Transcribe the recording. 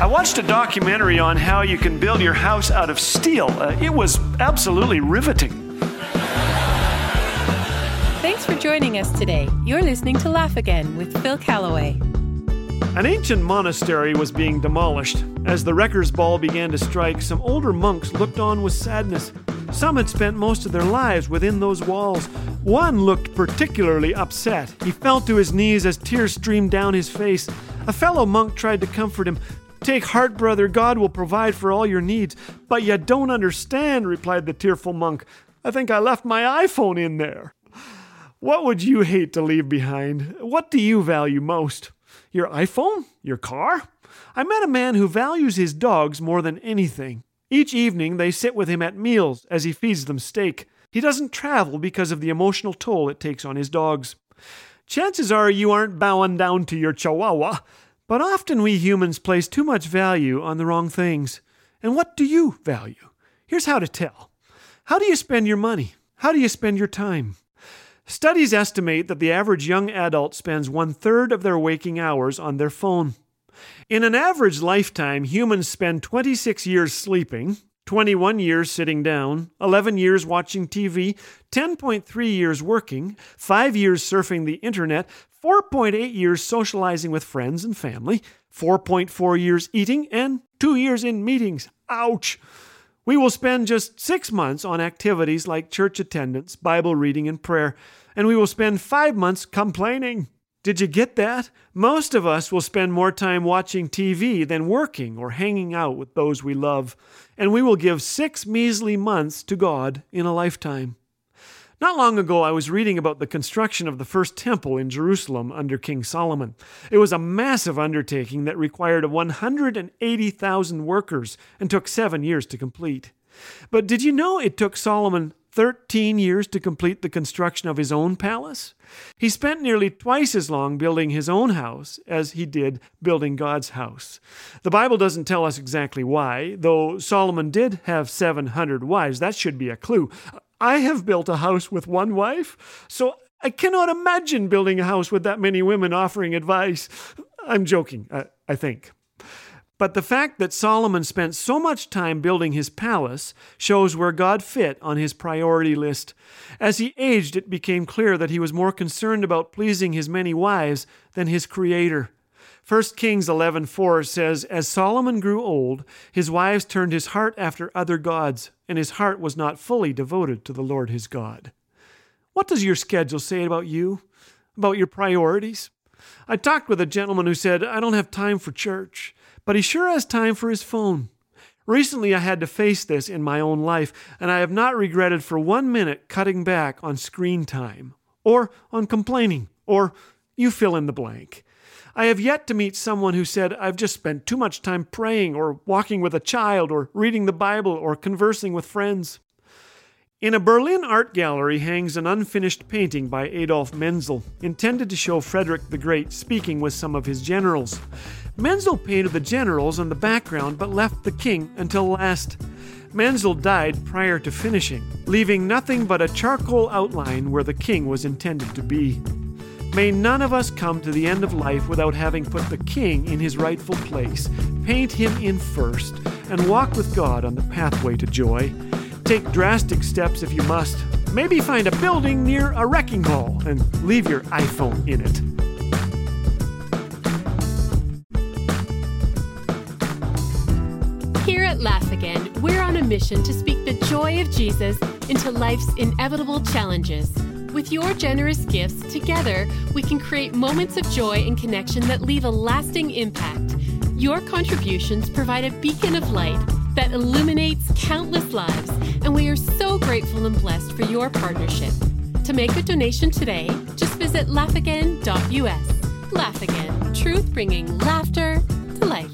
I watched a documentary on how you can build your house out of steel. Uh, it was absolutely riveting. Thanks for joining us today. You're listening to Laugh Again with Phil Callaway. An ancient monastery was being demolished. As the wrecker's ball began to strike, some older monks looked on with sadness. Some had spent most of their lives within those walls. One looked particularly upset. He fell to his knees as tears streamed down his face. A fellow monk tried to comfort him. Take heart, brother, God will provide for all your needs. But you don't understand, replied the tearful monk. I think I left my iPhone in there. What would you hate to leave behind? What do you value most? Your iPhone? Your car? I met a man who values his dogs more than anything. Each evening they sit with him at meals as he feeds them steak. He doesn't travel because of the emotional toll it takes on his dogs. Chances are you aren't bowing down to your chihuahua, but often we humans place too much value on the wrong things. And what do you value? Here's how to tell. How do you spend your money? How do you spend your time? Studies estimate that the average young adult spends one third of their waking hours on their phone. In an average lifetime, humans spend 26 years sleeping, 21 years sitting down, 11 years watching TV, 10.3 years working, 5 years surfing the internet, 4.8 years socializing with friends and family, 4.4 years eating, and 2 years in meetings. Ouch! We will spend just six months on activities like church attendance, Bible reading, and prayer, and we will spend five months complaining. Did you get that? Most of us will spend more time watching TV than working or hanging out with those we love, and we will give six measly months to God in a lifetime. Not long ago, I was reading about the construction of the first temple in Jerusalem under King Solomon. It was a massive undertaking that required 180,000 workers and took seven years to complete. But did you know it took Solomon 13 years to complete the construction of his own palace. He spent nearly twice as long building his own house as he did building God's house. The Bible doesn't tell us exactly why, though Solomon did have 700 wives. That should be a clue. I have built a house with one wife, so I cannot imagine building a house with that many women offering advice. I'm joking, I, I think. But the fact that Solomon spent so much time building his palace shows where God fit on his priority list. As he aged, it became clear that he was more concerned about pleasing his many wives than his creator. 1 Kings 11:4 says, "As Solomon grew old, his wives turned his heart after other gods, and his heart was not fully devoted to the Lord his God." What does your schedule say about you? About your priorities? I talked with a gentleman who said, "I don't have time for church." but he sure has time for his phone. Recently, I had to face this in my own life, and I have not regretted for one minute cutting back on screen time, or on complaining, or you fill in the blank. I have yet to meet someone who said, I've just spent too much time praying, or walking with a child, or reading the Bible, or conversing with friends. In a Berlin art gallery hangs an unfinished painting by Adolf Menzel, intended to show Frederick the Great speaking with some of his generals. Menzel painted the generals in the background but left the king until last. Menzel died prior to finishing, leaving nothing but a charcoal outline where the king was intended to be. May none of us come to the end of life without having put the king in his rightful place, paint him in first, and walk with God on the pathway to joy. Take drastic steps if you must. Maybe find a building near a wrecking ball and leave your iPhone in it. Here at Laugh Again, we're on a mission to speak the joy of Jesus into life's inevitable challenges. With your generous gifts, together we can create moments of joy and connection that leave a lasting impact. Your contributions provide a beacon of light that illuminates countless lives, and we are so grateful and blessed for your partnership. To make a donation today, just visit laughagain.us. Laugh Again, truth bringing laughter to life.